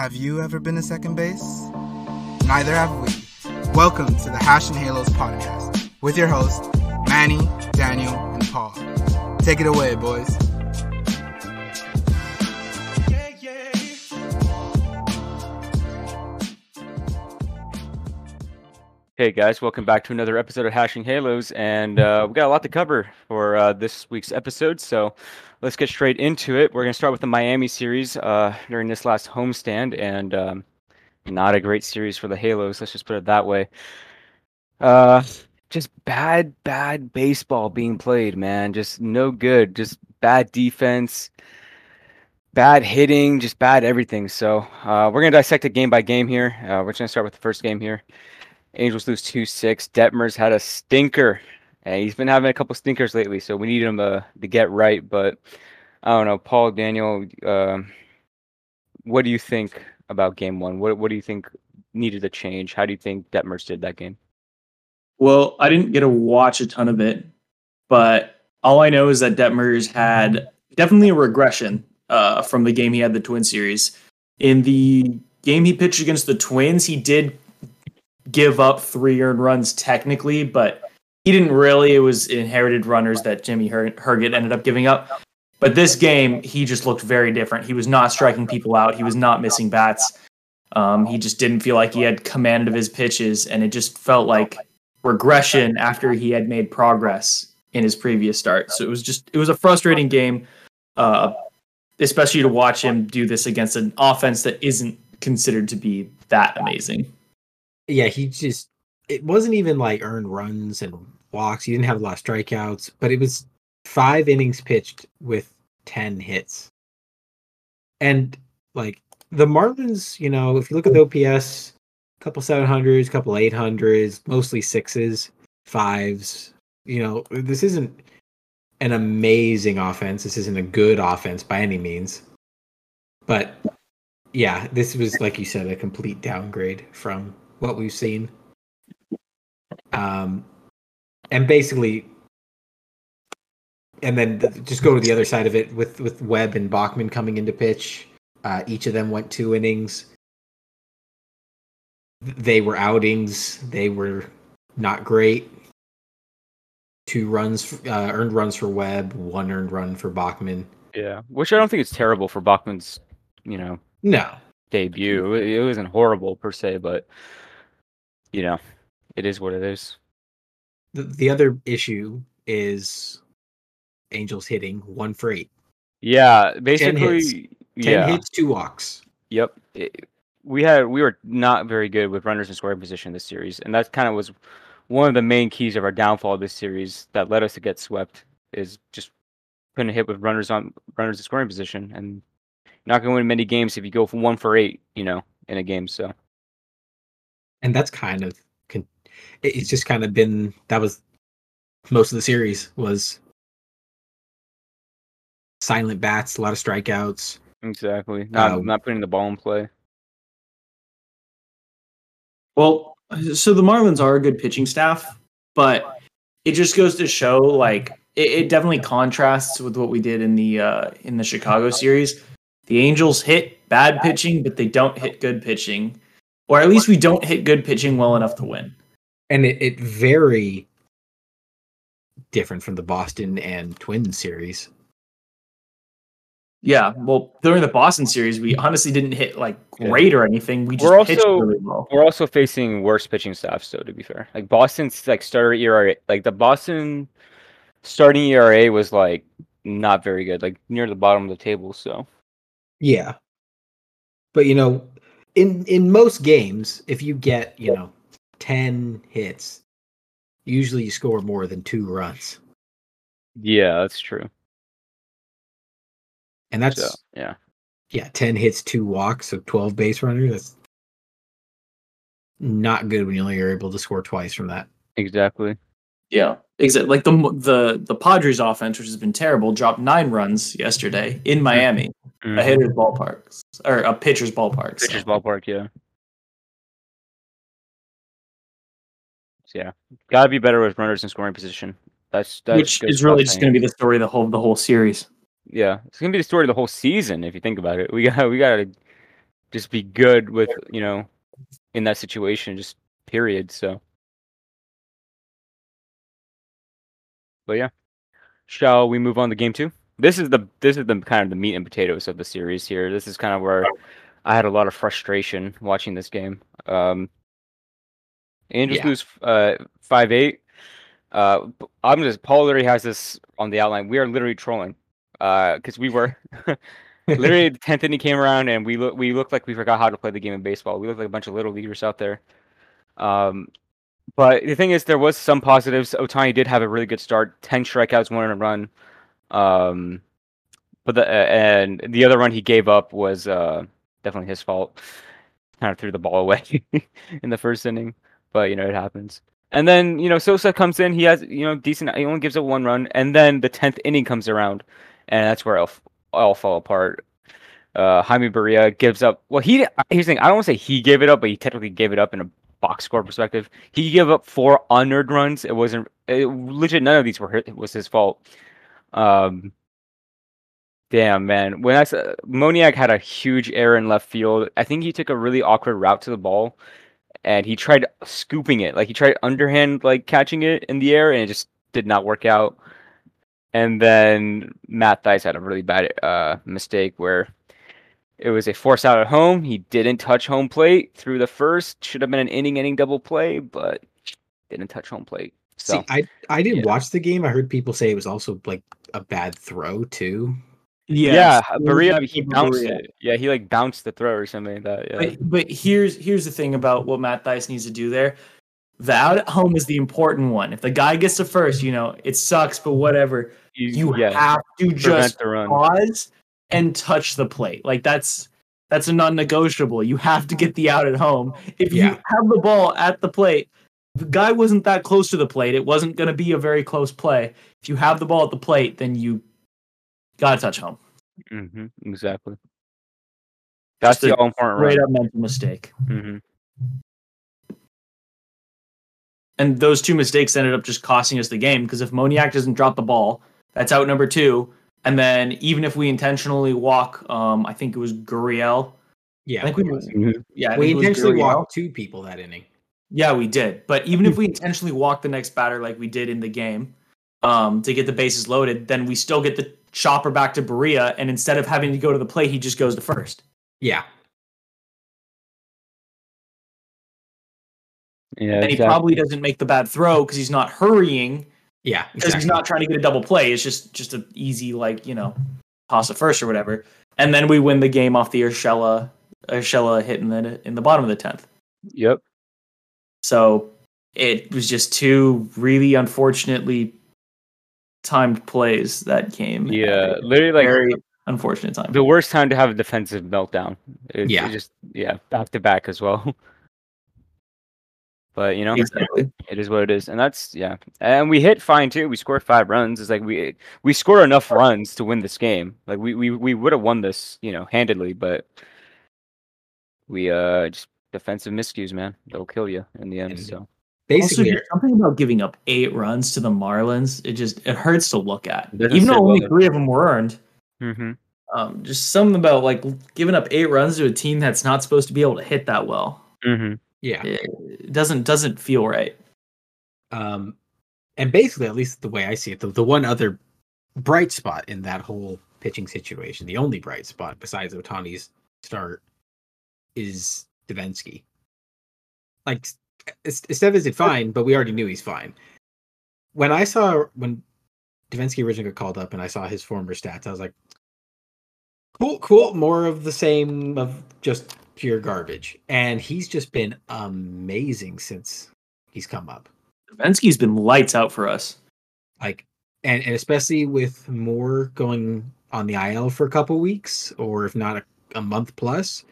Have you ever been to second base? Neither have we. Welcome to the Hashin' Halos podcast with your hosts, Manny, Daniel, and Paul. Take it away, boys. Hey guys, welcome back to another episode of Hashin' Halos, and uh, we got a lot to cover for uh, this week's episode. So let's get straight into it. We're going to start with the Miami series uh, during this last homestand, and um, not a great series for the Halos. Let's just put it that way. Uh, just bad, bad baseball being played, man. Just no good. Just bad defense, bad hitting, just bad everything. So uh, we're going to dissect it game by game here. Uh, we're going to start with the first game here. Angels lose 2 6. Detmers had a stinker. And he's been having a couple stinkers lately, so we need him uh, to get right. But I don't know, Paul, Daniel, uh, what do you think about game one? What, what do you think needed to change? How do you think Detmers did that game? Well, I didn't get to watch a ton of it, but all I know is that Detmers had definitely a regression uh, from the game he had the Twin series. In the game he pitched against the Twins, he did give up three earned runs technically, but he didn't really. It was inherited runners that Jimmy Her- Herget ended up giving up. But this game, he just looked very different. He was not striking people out. He was not missing bats. Um, he just didn't feel like he had command of his pitches, and it just felt like regression after he had made progress in his previous start. So it was just it was a frustrating game, uh, especially to watch him do this against an offense that isn't considered to be that amazing yeah, he just it wasn't even like earned runs and walks. He didn't have a lot of strikeouts, but it was five innings pitched with ten hits. And like the Marlins, you know, if you look at the OPS, a couple seven hundreds, a couple eight hundreds, mostly sixes, fives. You know, this isn't an amazing offense. This isn't a good offense by any means. But yeah, this was like you said, a complete downgrade from what we've seen. Um, and basically, and then the, just go to the other side of it with with Webb and Bachman coming into pitch. Uh, each of them went two innings. They were outings. They were not great. Two runs, uh, earned runs for Webb, one earned run for Bachman. Yeah, which I don't think is terrible for Bachman's, you know, no debut. It wasn't horrible per se, but you know, it is what it is. The the other issue is Angels hitting one for eight. Yeah, basically, 10 hits, 10 yeah. hits two walks. Yep. It, we had we were not very good with runners in scoring position this series, and that kind of was one of the main keys of our downfall of this series that led us to get swept. Is just couldn't hit with runners on runners in scoring position, and not going to win many games if you go from one for eight, you know, in a game. So and that's kind of it's just kind of been that was most of the series was silent bats, a lot of strikeouts. Exactly. Not um, not putting the ball in play. Well, so the Marlins are a good pitching staff, but it just goes to show like it, it definitely contrasts with what we did in the uh, in the Chicago series. The Angels hit bad pitching, but they don't hit good pitching or at least we don't hit good pitching well enough to win. And it, it very different from the Boston and Twins series. Yeah, well, during the Boston series, we honestly didn't hit like great or anything. We just we're pitched also, really well. We're also facing worse pitching staffs, though. To be fair, like Boston's like starter ERA, like the Boston starting ERA was like not very good, like near the bottom of the table. So, yeah, but you know, in in most games, if you get you know ten hits, usually you score more than two runs. Yeah, that's true. And that's so, yeah, yeah, ten hits, two walks, so twelve base runners. That's not good when you only are able to score twice from that. Exactly. Yeah, exactly. Like the the the Padres offense, which has been terrible, dropped nine runs yesterday in Miami, mm-hmm. a hitter's ballpark or a pitcher's ballpark. Pitcher's so. ballpark, yeah. Yeah, got to be better with runners in scoring position. That's, that's which is really just going to be the story of the whole the whole series. Yeah, it's going to be the story of the whole season if you think about it. We got we got to just be good with you know in that situation. Just period. So, but yeah, shall we move on to game two? This is the this is the kind of the meat and potatoes of the series here. This is kind of where I had a lot of frustration watching this game. Um, Angels Yeah. lose uh five eight. Uh, I'm just Paul literally has this on the outline. We are literally trolling, uh, because we were literally the tenth inning came around and we look we looked like we forgot how to play the game of baseball. We looked like a bunch of little leaguers out there. Um, but the thing is, there was some positives. Ohtani did have a really good start, ten strikeouts, one in a run. Um, but the uh, and the other run he gave up was uh definitely his fault. Kind of threw the ball away in the first inning, but you know it happens. And then you know Sosa comes in. He has you know decent. He only gives up one run, and then the tenth inning comes around, and that's where f- all fall apart. Uh, Jaime Barria gives up. Well, he here's the thing. I don't want to say he gave it up, but he technically gave it up in a box score perspective. He gave up four unearned runs. It wasn't it, legit. None of these were was his fault. Um, damn man, when I said Moniak had a huge error in left field, I think he took a really awkward route to the ball, and he tried scooping it, like he tried underhand like catching it in the air, and it just did not work out. And then Matt Thaiss had a really bad uh, mistake where it was a force out at home. He didn't touch home plate through the first. Should have been an inning inning double play, but didn't touch home plate. So See, I I didn't yeah. watch the game. I heard people say it was also like a bad throw too. Yeah, was Barria he bounced Barria. it. Yeah, he like bounced the throw or something like that. Yeah. But, but here's here's the thing about what Matt Thaiss needs to do there. The out at home is the important one. If the guy gets to first, you know, it sucks, but whatever. You yeah, have to just pause and touch the plate. Like that's that's a non-negotiable. You have to get the out at home. If you Yeah. have the ball at the plate, the guy wasn't that close to the plate. It wasn't going to be a very close play. If you have the ball at the plate, then you got to touch home. Mm-hmm, exactly. That's Just a the all important Straight run. up mental mistake. hmm and those two mistakes ended up just costing us the game because if Moniak doesn't drop the ball, that's out number two. And then even if we intentionally walk, um, I think it was Gurriel. Yeah, I think we, it was. yeah, I we think intentionally Gurriel. walked two people that inning. Yeah, we did. But even if we intentionally walk the next batter like we did in the game, um, to get the bases loaded, then we still get the chopper back to Barria, and instead of having to go to the plate, he just goes to first. Yeah, Yeah, and he exactly. probably doesn't make the bad throw because he's not hurrying yeah, because he's not trying to get a double play. It's just just an easy like you know toss it first or whatever, and then we win the game off the Urshela Urshela hit in the in the bottom of the tenth. Yep. So it was just two really unfortunately timed plays that came. Yeah, literally like very unfortunate time. the worst time to have a defensive meltdown. It, Yeah. it just yeah, back to back as well. But you know, Exactly. it is what it is, and that's yeah. And we hit fine too. We scored five runs. It's like we we scored enough runs to win this game. Like we we we would have won this, you know, handedly, but we uh just defensive miscues, man. They'll kill you in the end. And- So Also, basically just something about giving up eight runs to the Marlins, it just it hurts to look at. Even though only there. three of them were earned. hmm um, just something about like giving up eight runs to a team that's not supposed to be able to hit that well. hmm yeah. It doesn't doesn't feel right. Um, and basically, at least the way I see it, the, the one other bright spot in that whole pitching situation, the only bright spot besides Ohtani's start, is Devenski. Like, Es- Estevez did fine, but we already knew he's fine. When I saw when Devenski originally got called up and I saw his former stats, I was like, cool, cool, more of the same of just pure garbage. And he's just been amazing since he's come up. Vensky's been lights out for us. like and, and especially with more going on the IL for a couple weeks or if not a, a month plus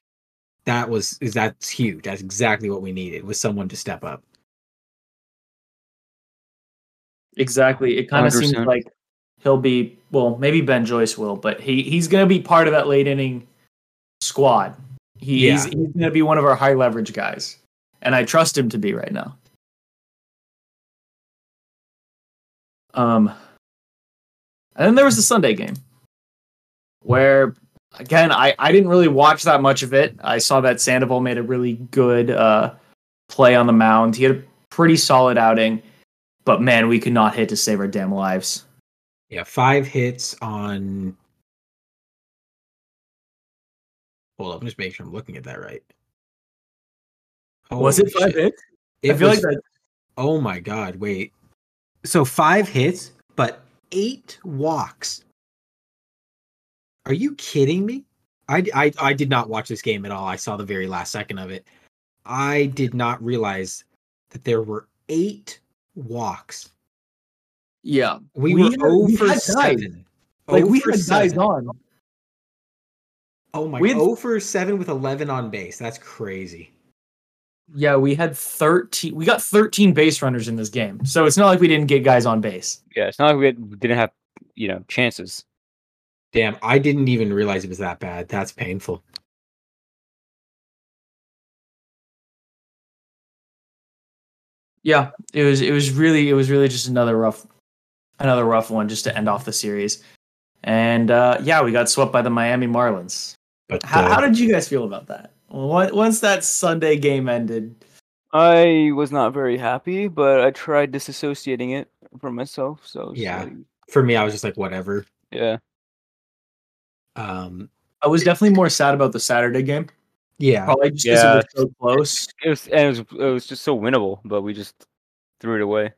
that was is that's huge that's exactly what we needed was someone to step up Exactly. It kind of seems like he'll be well, maybe Ben Joyce will, but he he's gonna be part of that late inning squad. He, Yeah. He's he's gonna be one of our high leverage guys, and I trust him to be right now. Um, and then there was the Sunday game, where again, I, I didn't really watch that much of it. I saw that Sandoval made a really good uh, play on the mound. He had a pretty solid outing, but man, we could not hit to save our damn lives. Yeah, five hits on. Hold up, I'm just making sure I'm looking at that right. was it five shit. hits? It I feel was- like that. Oh my god, wait. So five hits, but eight walks. Are you kidding me? I, I, I did not watch this game at all. I saw the very last second of it. I did not realize that there were eight walks. Yeah, We, We were had- 0 we for had 7. like 0 we for had guys on. Oh my we had- 0 for 7 with 11 on base. That's crazy. Yeah, we had thirteen. We got thirteen base runners in this game, so it's not like we didn't get guys on base. Yeah, it's not like we had, didn't have you know chances. Damn, I didn't even realize it was that bad. That's painful. Yeah, it was. It was really. It was really just another rough, another rough one just to end off the series. And uh, yeah, we got swept by the Miami Marlins. But How, uh, how did you guys feel about that? Once once that Sunday game ended, I was not very happy, but I tried disassociating it from myself. So Yeah. like, for me, I was just like, whatever. yeah, Um, I was definitely more sad about the Saturday game. yeah, Probably just because Yeah. it was so close. it was and it was it was just so winnable, but we just threw it away.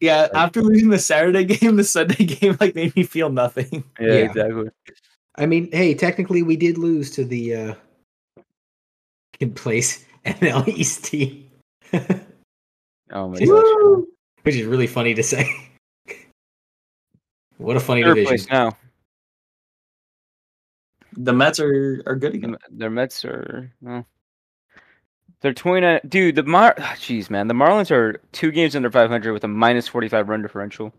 Yeah, after losing the Saturday game, the Sunday game like made me feel nothing. Yeah, Yeah. exactly. I mean, hey, technically, we did lose to the uh, in place NL East team, Oh my Jeez. gosh. which is really funny to say. what a funny Third division. place now. The Mets are are good again. Their Mets are well, they're twenty nine. Dude, the Mar. Jeez, man, the Marlins are two games under five hundred with a minus forty five run differential.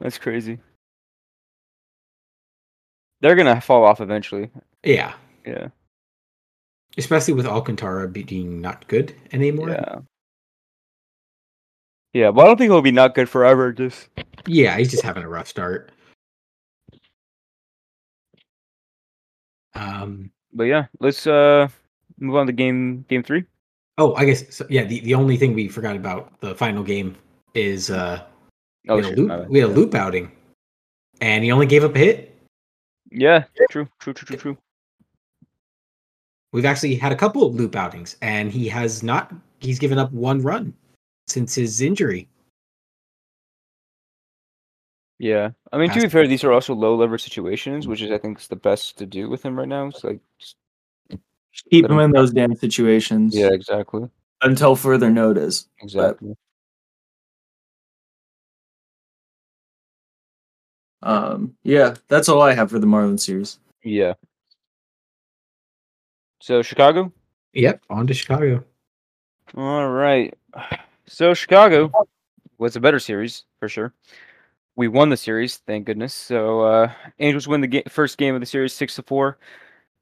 That's crazy. They're gonna fall off eventually. Yeah, Yeah. especially with Alcantara being not good anymore. Yeah. Yeah, but I don't think it'll be not good forever. Just Yeah, he's just having a rough start. Um. but yeah, let's uh move on to game game three. Oh, I guess so, yeah. The, the only thing we forgot about the final game is uh Oh we, had shit, Loup, we had a Loup outing, and he only gave up a hit. Yeah, true, true, true, true, true. We've actually had a couple of Loup outings, and he has not. He's given up one run since his injury. Yeah, I mean to be fair, these are also low lever situations, which is I think is the best to do with him right now. It's like, just- Keep Let him- in those damn situations. yeah, exactly, Until further notice. exactly. Um. Yeah, that's all I have for the Marlins series. Yeah. So Chicago. Yep, on to Chicago. All right. So Chicago was a better series for sure. We won the series, thank goodness. So uh, Angels win the ga- first game of the series, six to four.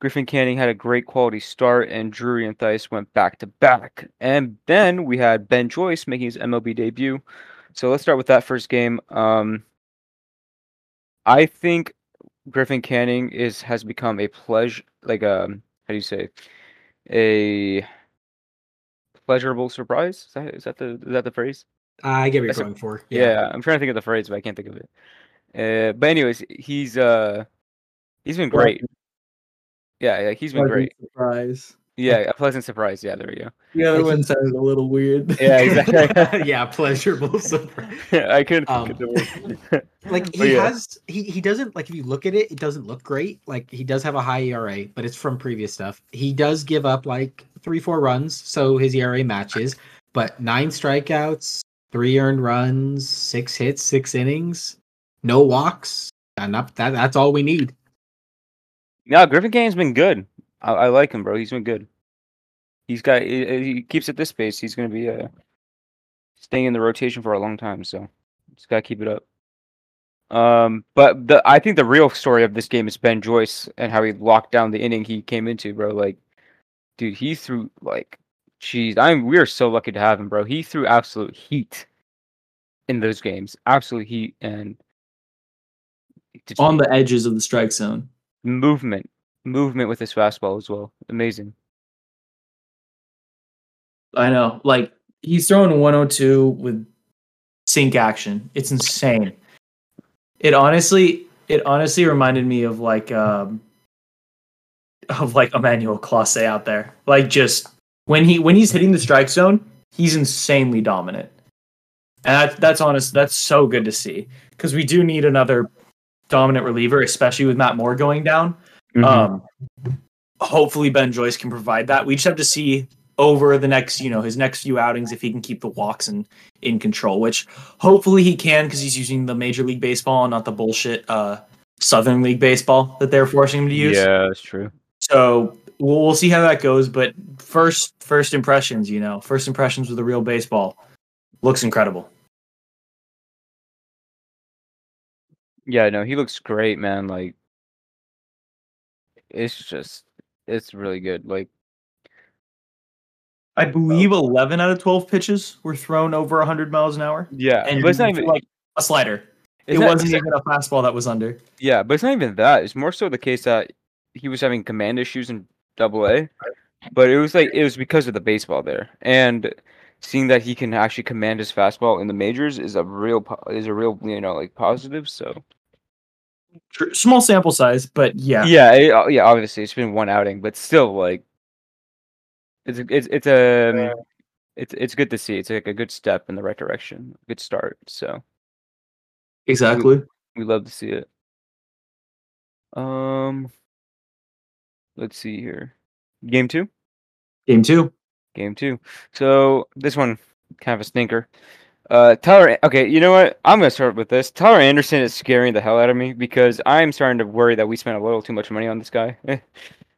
Griffin Canning had a great quality start, and Drury and Thaiss went back to back. And then we had Ben Joyce making his MLB debut. So let's start with that first game. Um, I think Griffin Canning is has become a pleasure, like a how do you say, a pleasurable surprise. Is that is that the is that the phrase? I get what you're That's a- going for. Yeah. I'm trying to think of the phrase, but I can't think of it. Uh, but anyways, he's uh he's been great. Yeah, yeah, he's been great. Surprise. Yeah, a pleasant surprise. Yeah, there we go. The other one sounded a little weird. Yeah, exactly. yeah, pleasurable surprise. Yeah, I couldn't think Um, of the word. Like he yeah. has, he he doesn't like if you look at it, it doesn't look great. Like he does have a high ERA, but it's from previous stuff. He does give up like three, four runs, so his ERA matches. But nine strikeouts, three earned runs, six hits, six innings, no walks, up that that's all we need. No, Griffin Canning's been good. I, I like him, bro. He's been good. He's got he, he keeps at this pace. He's gonna be uh staying in the rotation for a long time. So just gotta keep it up. Um, but the I think the real story of this game is Ben Joyce and how he locked down the inning he came into, bro. Like, dude, he threw like, jeez, I'm we are so lucky to have him, bro. He threw absolute heat in those games, absolute heat, and On the edges of the strike zone. movement movement with his fastball as well. Amazing. I know. Like he's throwing 102 with sink action. It's insane. It honestly, it honestly reminded me of like um of like Emmanuel Clase out there. Like just when he when he's hitting the strike zone, he's insanely dominant. And that, that's honest. That's so good to see because we do need another dominant reliever, especially with Matt Moore going down. Mhm. Um, hopefully Ben Joyce can provide that. We just have to see over the next, you know, his next few outings if he can keep the walks in in control, which hopefully he can because he's using the Major League Baseball and not the bullshit uh, Southern League Baseball that they're forcing him to use. yeah, that's true. So we'll, we'll see how that goes. But first, first impressions, you know, first impressions with the real baseball looks incredible. Yeah, no, he looks great, man. Like, it's just, it's really good. Like, I believe 11 out of 12 pitches were thrown over 100 miles an hour, yeah, and but it's not even like a slider. it not- wasn't even a fastball that was under. Yeah, but it's not even that. It's more so the case that he was having command issues in Double A, but it was like it was because of the baseball there, and seeing that he can actually command his fastball in the majors is a real is a real you know like positive. So Small sample size, but yeah. yeah, it- uh, yeah, obviously it's been one outing, but still like it's it's it's a it's it's good to see. It's like a good step in the right direction, good start. So Exactly. we love to see it. Um, let's see here, game two. Game two. Game two. So this one kind of a stinker. Uh, Tyler. Okay, you know what? I'm gonna start with this. Tyler Anderson is scaring the hell out of me because I'm starting to worry that we spent a little too much money on this guy,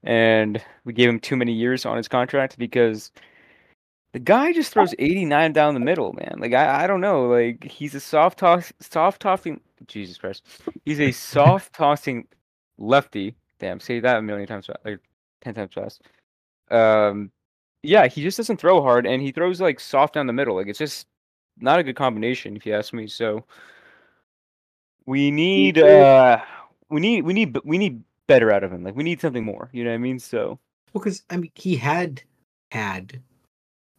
and we gave him too many years on his contract because the guy just throws 89 down the middle, man. Like I, I don't know. Like he's a soft toss, soft tossing. Jesus Christ, he's a soft tossing lefty. Damn, say that a million times, like ten times fast. Um, yeah, he just doesn't throw hard, and he throws like soft down the middle. Like it's just not a good combination, if you ask me. So we need, uh, we need, we need, we need better out of him. Like we need something more. You know what I mean? So Well, because I mean, he had had,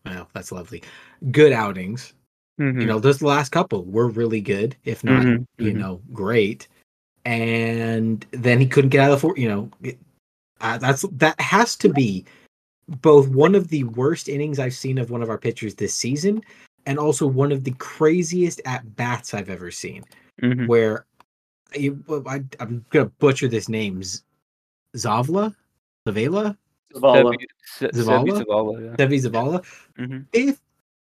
well, that's lovely, good outings. Mm-hmm. You know, those last couple were really good, if not, Mhm, you mhm. know, great. And then he couldn't get out of the four. You know, it- uh, that's that has to be both one of the worst innings I've seen of one of our pitchers this season, and also one of the craziest at bats I've ever seen. Mhm. Where you, I, I'm gonna butcher this name, Z- Zavla, Zavala, Zavala. Sebi- Se- Seby Zavala? Zavala, yeah. Debbie Zavala, Mhm.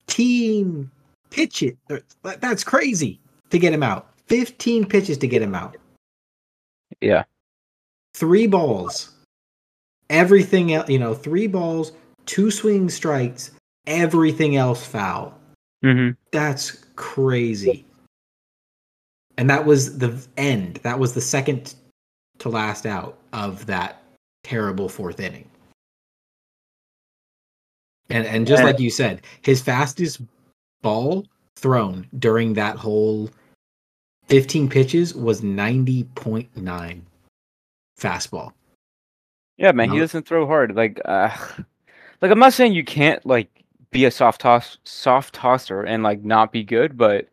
15 pitches. or- that- That's crazy to get him out. 15 pitches to get him out. Yeah. Three balls. Everything else, you know, three balls, two swing strikes, everything else foul. Mm-hmm. That's crazy. And that was the end. That was the second to last out of that terrible fourth inning. And and just like you said, his fastest ball thrown during that whole 15 pitches was 90.9 fastball. Yeah, man, he doesn't throw hard. Like, uh, like I'm not saying you can't like be a soft toss, soft tosser and like not be good, but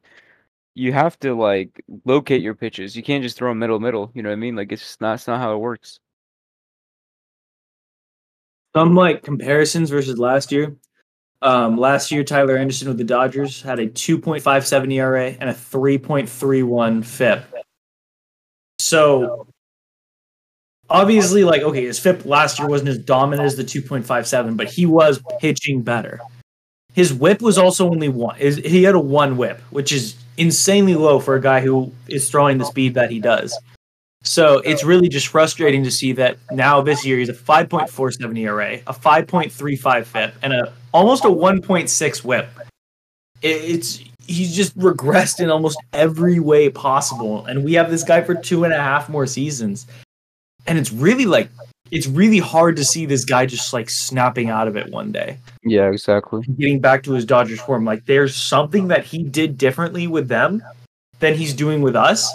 you have to like locate your pitches. You can't just throw 'em middle, middle. You know what I mean? Like it's just not, it's not how it works. Some like comparisons versus last year. Um, last year, Tyler Anderson with the Dodgers had a 2.57 ERA and a 3.31 FIP. So obviously, like, okay, his FIP last year wasn't as dominant as the 2.57, but he was pitching better. His whip was also only one. He had a one whip, which is insanely low for a guy who is throwing the speed that he does. So it's really just frustrating to see that now this year he's a 5.47 ERA, a 5.35 FIP, and a almost a 1.6 WHIP. It's he's just regressed in almost every way possible, and we have this guy for two and a half more seasons, and it's really like it's really hard to see this guy just like snapping out of it one day Yeah, exactly. getting back to his Dodgers form. Like there's something that he did differently with them than he's doing with us.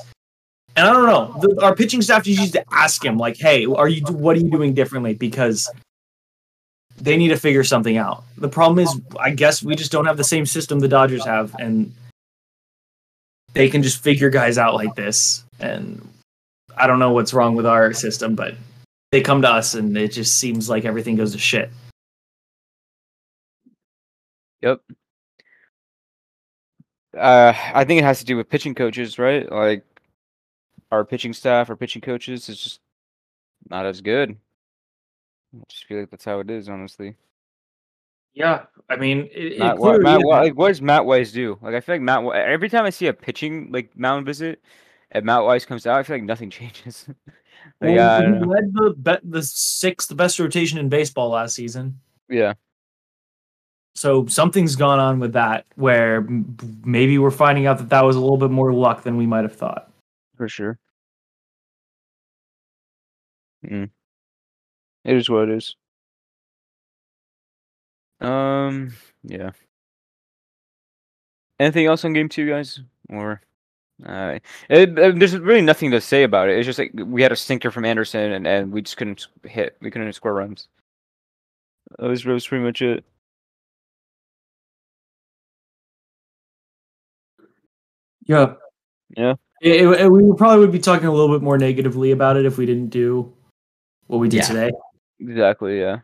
And I don't know. The, our pitching staff just used to ask him, like, "Hey, are you? What are you doing differently?" Because they need to figure something out. The problem is, I guess we just don't have the same system the Dodgers have, and they can just figure guys out like this. And I don't know what's wrong with our system, but they come to us, and it just seems like everything goes to shit. Yep. Uh, I think it has to do with pitching coaches, right? Like our pitching staff, our pitching coaches is just not as good. I just feel like that's how it is, honestly. Yeah, I mean, it, Matt, it clearly Matt. Wi- like, what does Matt Wise do? Like, I feel like Matt. Every time I see a pitching like mound visit, and Matt Wise comes out, I feel like nothing changes. Like, yeah, he led the be- the sixth best rotation in baseball last season. yeah, So something's gone on with that, where m- maybe we're finding out that that was a little bit more luck than we might have thought. for sure. Mm. It is what it is. Um, yeah. Anything else on game two, guys? Or uh, it, uh, there's really nothing to say about it. It's just like we had a stinker from Anderson, and, and we just couldn't hit. We couldn't score runs. That was, that was pretty much it. Yeah, Yeah. It, it- it- we probably would be talking a little bit more negatively about it if we didn't do what we did Yeah. today. Exactly. Yeah.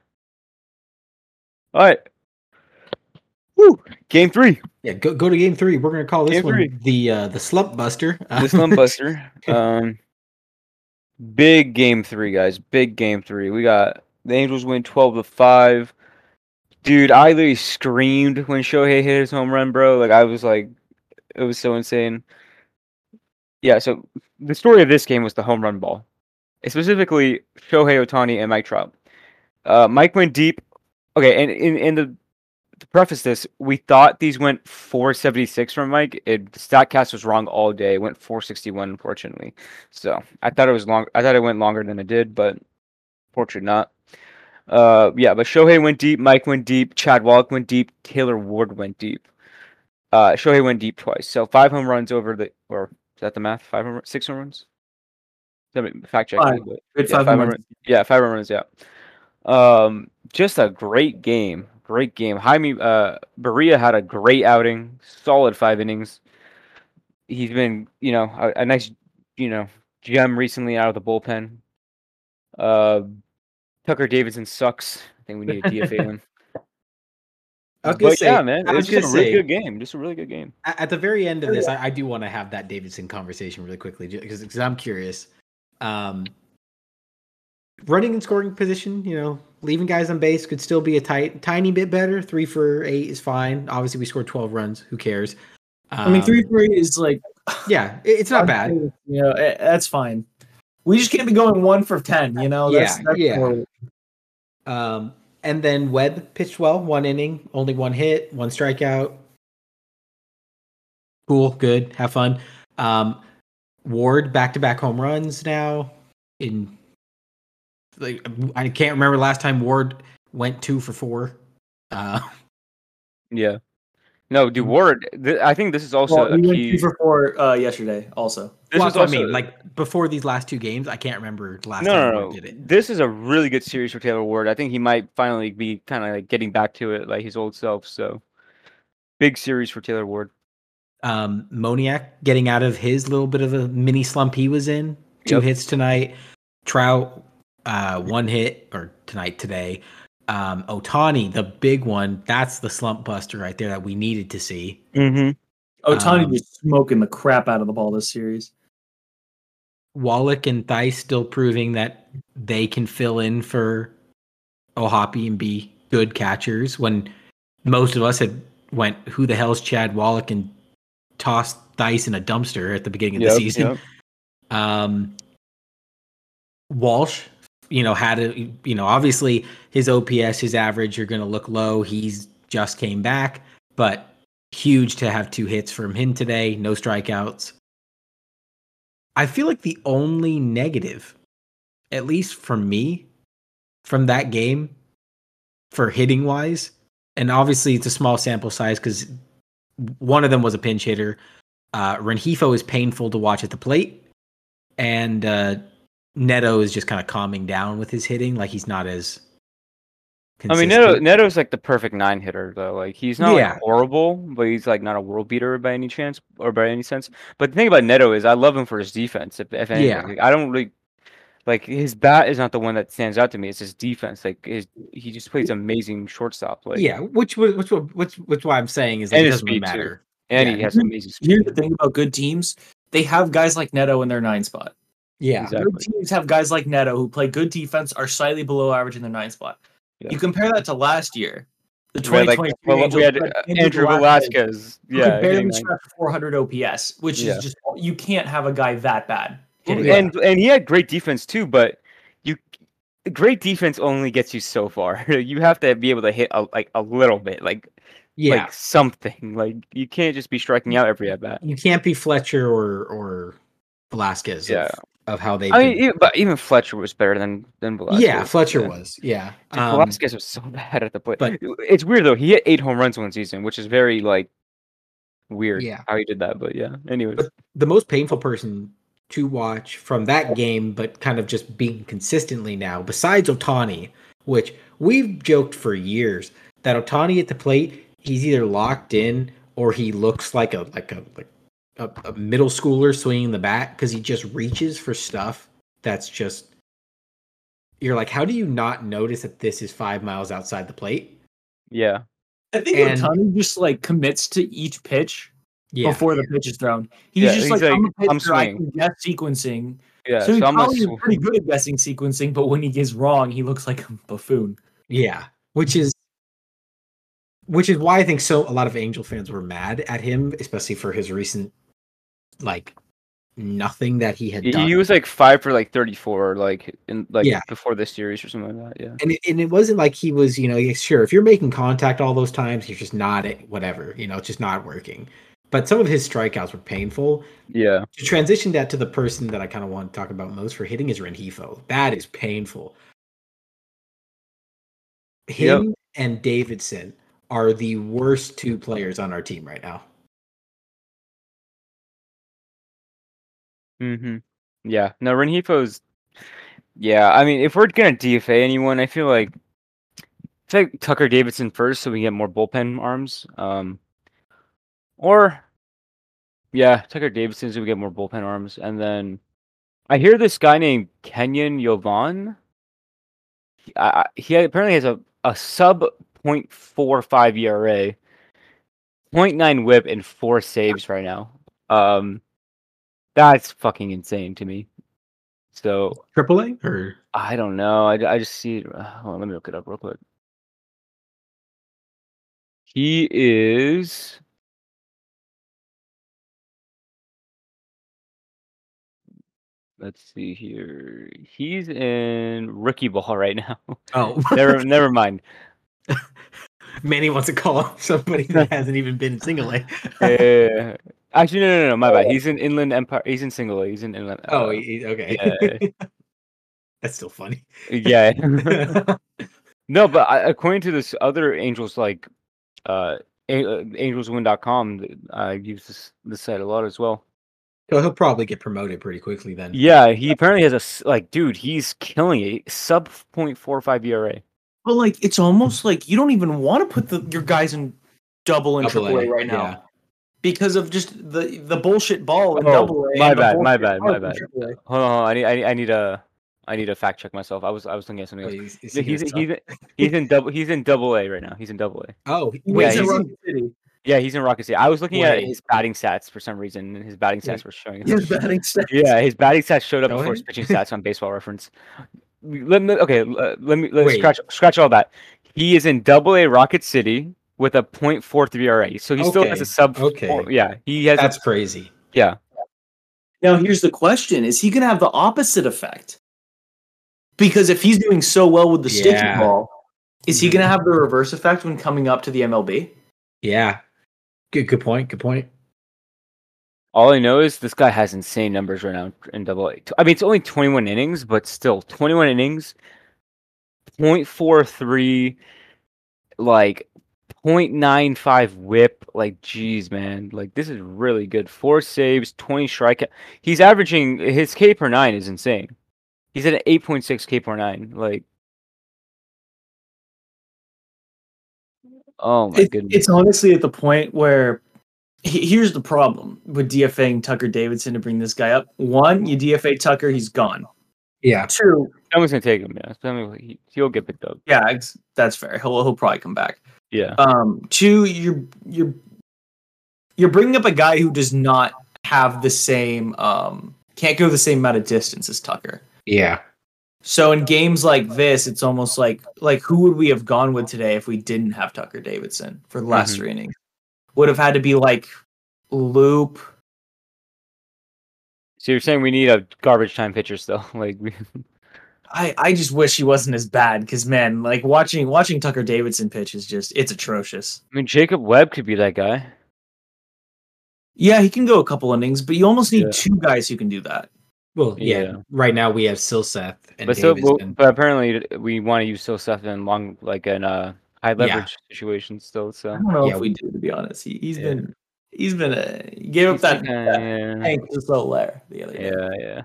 All right. Woo! Game three. Yeah, go go to game three. We're gonna call this Game one three. the uh, the slump buster. the Slum Buster. Um, big game three, guys. Big game three. We got the Angels win twelve to five. Dude, I literally screamed when Shohei hit his home run, bro. Like I was like, it was so insane. Yeah. So the story of this game was the home run ball, specifically Shohei Ohtani and Mike Trout. Uh, Mike went deep. Okay, and in in the to preface this, we thought these went 476 from Mike. It the Statcast was wrong all day. It went 461, unfortunately. So I thought it was long. I thought it went longer than it did, but fortunately not. Uh, yeah, but Shohei went deep. Mike went deep. Chad Wallach went deep. Taylor Ward went deep. Uh, Shohei went deep twice. So five home runs over the, or is that the math? Five home, six home runs. Let me fact check. Five. yeah, five home runs. runs. Yeah, five home runs. Yeah. Um, just a great game. Great game. Jaime uh, Barria had a great outing. Solid five innings. He's been, you know, a, a nice, you know, gem recently out of the bullpen. Uh, Tucker Davidson sucks. I think we need a DFA him. I was gonna But say, yeah, man, I it was just a really say- good game. Just a really good game. at at the very end of this, I, I do want to have that Davidson conversation really quickly because I'm curious. Um, running and scoring position, you know, leaving guys on base could still be a tight, tiny bit better. Three for eight is fine. Obviously, we scored 12 runs. Who cares? I mean, Um, three for eight is like Yeah, it's not bad. You know, eh, that's fine. We just can't be going one for ten. You know, that's, Yeah, that's yeah. horrible. Um, and then Webb pitched well, one inning, only one hit, one strikeout. Cool, good, have fun. Um, Ward back to back home runs now. In like, I can't remember last time Ward went two for four. Uh, Yeah. No, dude, Ward. Th- I think this is also Well, a we went key. two for four uh, yesterday. Also, this well, is that's what I mean. Like before these last two games, I can't remember last no, time no, Ward no. did it. This is a really good series for Taylor Ward. I think he might finally be kind of like getting back to it, like his old self. So, big series for Taylor Ward. um Moniak getting out of his little bit of a mini slump he was in. Two Yep. hits tonight. Trout, uh, one hit or tonight today. Um, Ohtani, the big one. That's the slump buster right there that we needed to see. Mm-hmm. Ohtani Um, was smoking the crap out of the ball this series. Wallach and Thaiss still proving that they can fill in for O'Hoppe and be good catchers when most of us had went, who the hell's Chad Wallach and tossed Thaiss in a dumpster at the beginning of the season. Um, Walsh, you know, had a, you know, obviously his OPS, his average are going to look low. He's just came back, but huge to have two hits from him today, no strikeouts. I feel like the only negative, at least for me, from that game for hitting wise, and obviously it's a small sample size because one of them was a pinch hitter. Uh, Renfroe is painful to watch at the plate. and uh, Neto is just kind of calming down with his hitting. Like he's not as. I mean, Neto, Neto's like the perfect nine hitter though. Like he's not Yeah. like horrible, but he's like not a world beater by any chance or by any sense. But the thing about Neto is I love him for his defense. If, if anything, Yeah. Like, I don't really like his bat is not the one that stands out to me. It's his defense. Like his, he just plays amazing shortstop. Like yeah, which was which was which which why I'm saying is that And it doesn't really speed, too. matter. and yeah. he has amazing speed. Here's the thing about good teams: they have guys like Neto in their nine spot. Yeah, Exactly. Good teams have guys like Neto who play good defense, are slightly below average in their nine spot. Yeah. You compare that to last year, the We had, like, 2023 well, we had uh, Andrew Velazquez. Yeah, barely hitting nine. 400 OPS, which Yeah. is just you can't have a guy that bad. And and he had great defense too, but you great defense only gets you so far. you have to be able to hit a, like a little bit, like yeah. like something. Like you can't just be striking out every at bat. you can't be Fletcher or or Velazquez. Yeah. Of how they. I mean, even, but even Fletcher was better than than Velazquez. yeah, Fletcher Yeah. was. Yeah, Dude, Um, Velazquez was so bad at the plate. but- it's weird though. He hit eight home runs one season, which is very like weird. Yeah. how he did that. But yeah. Anyways, But- the most painful person to watch from that game, but kind of just being consistently now, besides Ohtani, which we've joked for years that Ohtani at the plate, he's either locked in or he looks like a like a like a, a middle schooler swinging the bat because he just reaches for stuff that's just you're like, how do you not notice that this is five miles outside the plate? yeah. I think And- Ohtani just like commits to each pitch Yeah, before the pitch is thrown. He's Yeah, just he's like, like, I'm a I'm pitcher, I swinging." can guess sequencing. Yeah, so so, he I'm probably is pretty good at guessing sequencing, but when he gets wrong, he looks like a buffoon. Yeah, which is which is why I think so a lot of Angel fans were mad at him, especially for his recent like nothing that he had He, done. he was like five for like 34, like in like Yeah. before this series or something like that. Yeah. and it, and it wasn't like he was, you know, yeah, sure, if you're making contact all those times, you're just not it, whatever, you know, it's just not working. But some of his strikeouts were painful. Yeah. To transition that to the person that I kind of want to talk about most for hitting is Renfroe. That is painful. Him and Davidson are the worst two players on our team right now. Mm-hmm. Yeah. No, Renfroe's. Yeah, I mean, if we're gonna DFA anyone, I feel like I like Tucker Davidson first, so we get more bullpen arms. Um, or yeah, Tucker Davidson, so we get more bullpen arms, and then I hear this guy named Kenyon Yovan. He- I- he apparently has a a sub 0.45 ERA, 0.9 WHIP, and four saves right now. Um, that's fucking insane to me. So Triple A or I don't know. I, I just see. uh, Hold on, let me look it up real quick. He is. Let's see here. He's in rookie ball right now. oh, never, never mind. Manny wants to call up somebody that hasn't even been in single A. Uh, actually, no, no, no, my bad. He's in Inland Empire. He's in single. A. He's in Inland. oh, uh, he- he- okay. yeah. That's still funny. yeah. No, but I, according to this other Angels like uh, a- uh angelswin.com, th- I use this this site a lot as well. so he'll probably get promoted pretty quickly then. Yeah, he apparently has a like, dude, he's killing it. Sub 0.45 ERA. But like, it's almost like you don't even want to put the, your guys in double and Double triple A A, right now yeah. Because of just the the bullshit ball in Oh, double A. my bad, my bad, my bad. Hold on, hold on, I need, I need, I need a, I need to fact check myself. I was, I was looking at something Oh, else. he's, is He's, he's, suck? he's in double, he's in double A right now. He's in double A. oh, He Yeah, he's he's- in- Rocket City. Yeah, he's in Rocket City. I was looking at his batting stats for some reason, and his batting Yeah. stats were showing. His batting stats. Yeah, his batting stats showed up Go before his pitching stats on Baseball Reference. Let me okay. l- Let me let's Wait. scratch scratch all that. He is in Double A Rocket City with a .43 ERA, so he still has a sub. okay. four- yeah, he has. that's a, crazy. yeah, Now here's the question: Is he going to have the opposite effect? Because if he's doing so well with the sticky ball, is he going to mm-hmm. have the reverse effect when coming up to the MLB? Yeah. Good good point. Good point. all I know is this guy has insane numbers right now in Double A. I mean, it's only 21 innings, but still 21 innings, .43, like 0.95 whip. Like, geez, man. Like, this is really good. Four saves, 20 strikeout. He's averaging his K per nine is insane. He's at an 8.6 K per nine. Like, oh my It- goodness. it's honestly at the point where he- here's the problem with DFAing Tucker Davidson to bring this guy up. One, you DFA Tucker, he's gone. Yeah. Two, Someone's gonna take him. Yeah, Someone- he, he'll get picked up. yeah, that's fair. He'll he'll probably come back. Yeah. Um, two, you're you're you're bringing up a guy who does not have the same um can't go the same amount of distance as Tucker. Yeah. So in games like this, it's almost like like who would we have gone with today if we didn't have Tucker Davidson for the last Mhm. three innings? Would have had to be like Loup. So you're saying we need a garbage time pitcher still? Like, we, I, I just wish he wasn't as bad because man, like watching watching Tucker Davidson pitch is just it's atrocious. I mean, Jacob Webb could be that guy. Yeah, he can go a couple innings, but you almost need Yeah. two guys who can do that. Well, yeah. Yeah. Right now we have Silseth and But still, well, Davidson. but apparently we want to use Silseth in long, like in uh, high Yeah. leverage situations still. So I don't know Yeah, if we do to be honest. He, he's Yeah. been he's been a he gave up that, kinda- that yeah, tank to the other day. yeah, yeah.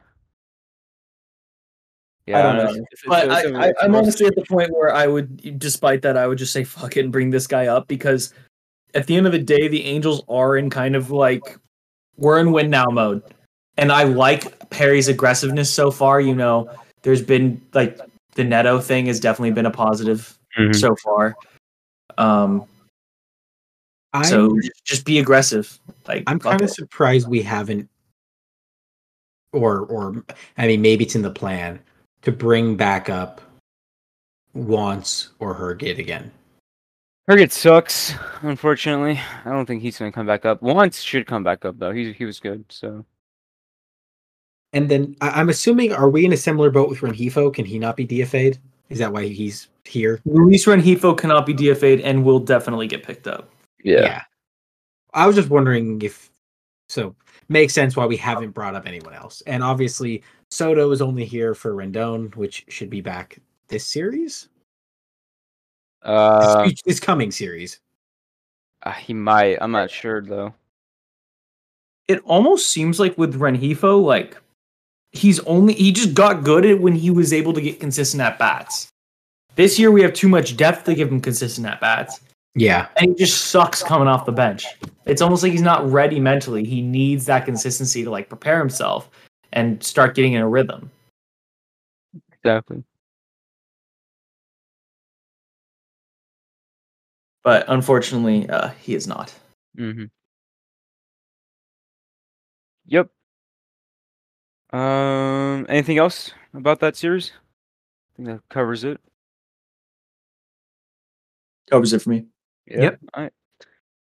I don't know. it's- But it's- I, it's- I, it's I'm honestly at the point where I would, despite that, I would just say fuck it and bring this guy up because at the end of the day, the Angels are in kind of like we're in win now mode, and I like Perry's aggressiveness so far. You know, there's been like the Neto thing has definitely been a positive Mhm. so far. Um, I'm, so just be aggressive. Like I'm kind of surprised we haven't, or or I mean, maybe it's in the plan to bring back up Wantz or Herget again. Herget sucks, unfortunately. I don't think he's gonna come back up. Wantz should come back up though. He he was good. So And then I, I'm assuming, are we in a similar boat with Rengifo? Can he not be DFA'd? Is that why he's here? Luis Rengifo cannot be DFA'd and will definitely get picked up. Yeah. yeah. I was just wondering if so makes sense why we haven't brought up anyone else. And obviously Soto is only here for Rendon, which should be back this series. Uh, this, this coming series. uh, he might. I'm not sure though. it almost seems like with Rengifo, like he's only he just got good at when he was able to get consistent at bats. This year we have too much depth to give him consistent at bats, Yeah. and he just sucks coming off the bench. It's almost like he's not ready mentally. He needs that consistency to like prepare himself and start getting in a rhythm. Exactly. But unfortunately, uh, he is not. Mm-hmm. Yep. Um. Anything else about that series? I think that covers it. Covers it for me. Yep. All right.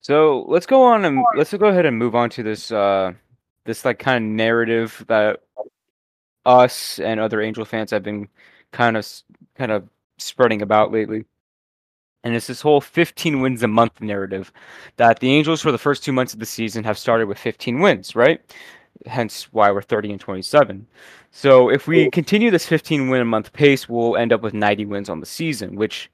So let's go on and let's go ahead and move on to this uh this like kind of narrative that us and other Angel fans have been kind of kind of spreading about lately. And it's this whole 15 wins a month narrative that the Angels for the first two months of the season have started with 15 wins, right? Hence why we're 30 and 27. So if we continue this 15 win a month pace, we'll end up with 90 wins on the season, which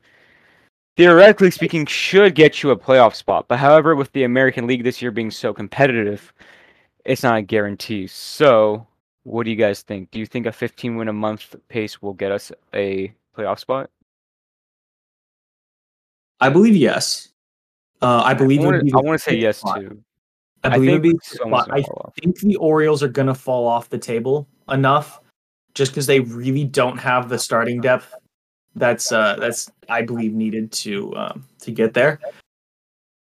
theoretically speaking should get you a playoff spot. But however, with the American League this year being so competitive, it's not a guarantee. So, what do you guys think? Do you think a 15 win a month pace will get us a playoff spot? I believe yes. Uh, I believe I wanna- be I the want to say yes spot. too. I I believe think be the someone's gonna I think the Orioles are going to fall off the table enough just because they really don't have the starting depth that's uh that's I believe needed to um to get there.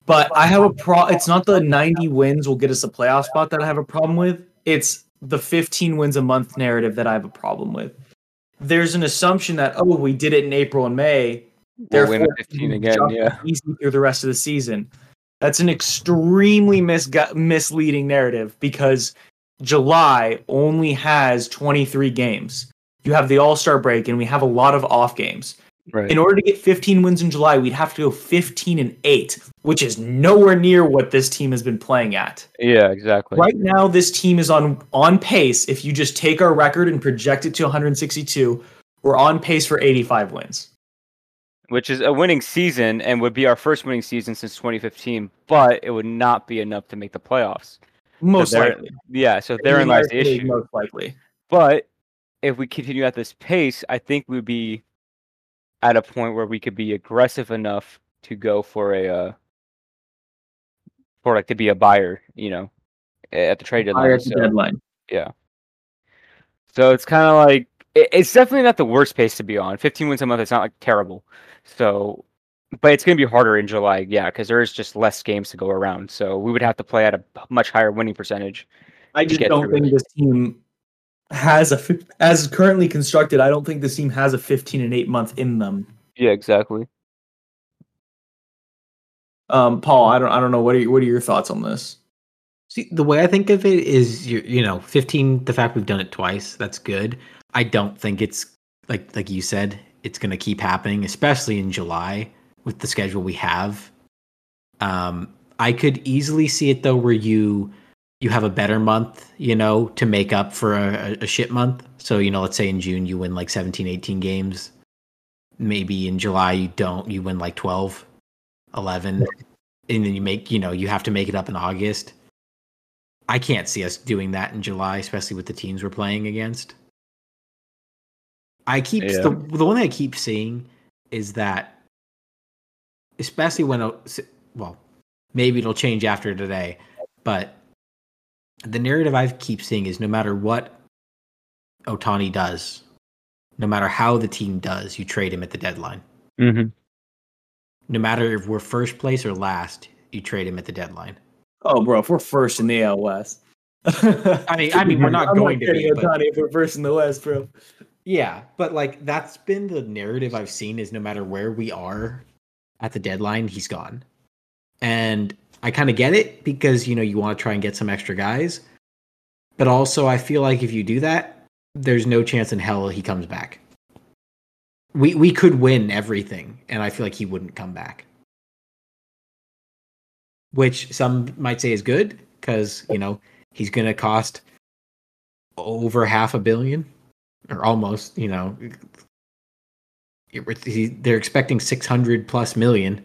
But I have a pro it's not the 90 wins will get us a playoff spot that I have a problem with. It's the 15 wins a month narrative that I have a problem with. There's an assumption that oh we did it in April and May, We'll win therefore 15 again, yeah. easy through the rest of the season. That's an extremely misgu- misleading narrative because July only has 23 games. You have the All Star break, and we have a lot of off games. Right. In order to get 15 wins in July, we'd have to go 15 and 8, which is nowhere near what this team has been playing at. yeah, exactly. Right now, this team is on on pace. If you just take our record and project it to 162, we're on pace for 85 wins. which is a winning season and would be our first winning season since 2015, but it would not be enough to make the playoffs. Most so likely. Yeah, so therein lies the issue. Most likely. But if we continue at this pace, I think we'd be at a point where we could be aggressive enough to go for a uh, for like to be a buyer, you know, at the trade deadline. Higher at the So- deadline. So it's kind of like it, it's definitely not the worst pace to be on. 15 wins a month. It's not like terrible. So, but it's going to be harder in July, yeah, because there is just less games to go around. So we would have to play at a much higher winning percentage. I just don't think it. this team has a as currently constructed. I don't think this team has a 15 and 8 month in them. Yeah, exactly. Um, Paul, I don't I don't know what are you, what are your thoughts on this? See, the way I think of it is, you you know, 15. The fact we've done it twice, that's good. I don't think it's like like you said, it's going to keep happening, especially in July with the schedule we have. Um, I could easily see it though, where you you have a better month, you know, to make up for a, a shit month. So you know, let's say in June you win like 17, 18 games. Maybe in July you don't, you win like 12, 11, and then you make, you know, you have to make it up in August. I can't see us doing that in July, especially with the teams we're playing against. I keep Yeah. the the one thing I keep seeing is that, especially when uh, s- well, maybe it'll change after today, but the narrative I keep seeing is no matter what Ohtani does, no matter how the team does, you trade him at the deadline. Mm-hmm. No matter if we're first place or last, you trade him at the deadline. Oh, bro, if we're first in the AL West. I mean, I mean, we're not I'm going to kidding, be, but- Ohtani, if we're first in the West, bro. Yeah, but like that's been the narrative I've seen is no matter where we are at the deadline, he's gone. And I kind of get it because you know you want to try and get some extra guys. But also I feel like if you do that, there's no chance in hell he comes back. We we could win everything and I feel like he wouldn't come back. Which some might say is good cuz you know, he's going to cost over half a billion or almost, you know, it- he- they're expecting 600 plus million.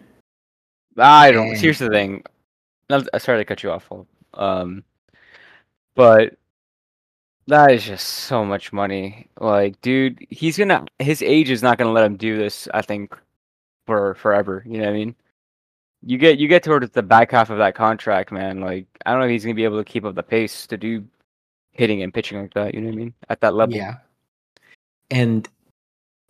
I don't. Here's the thing. No, I sorry to cut you off. Um, but that is just so much money. Like, dude, he's gonna. His age is not gonna let him do this. I think for forever. You know what I mean? You get you get towards the back half of that contract, man. Like, I don't know if he's gonna be able to keep up the pace to do hitting and pitching like that. You know what I mean? At that level. Yeah. And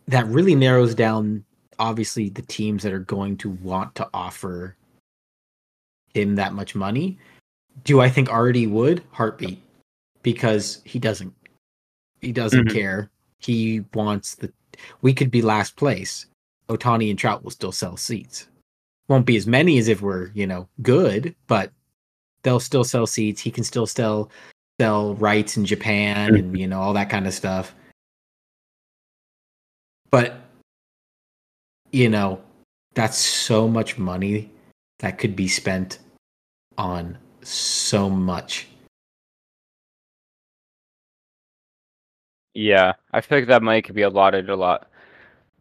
that really narrows down obviously the teams that are going to want to offer him that much money. Do I think Arte would? Heartbeat. Because he doesn't he doesn't Mhm. care. He wants the we could be last place. Ohtani and Trout will still sell seats. Won't be as many as if we're, you know, good, but they'll still sell seats. He can still sell sell rights in Japan and you know all that kind of stuff. But you know, that's so much money that could be spent on so much. Yeah, I feel like that money could be allotted a lot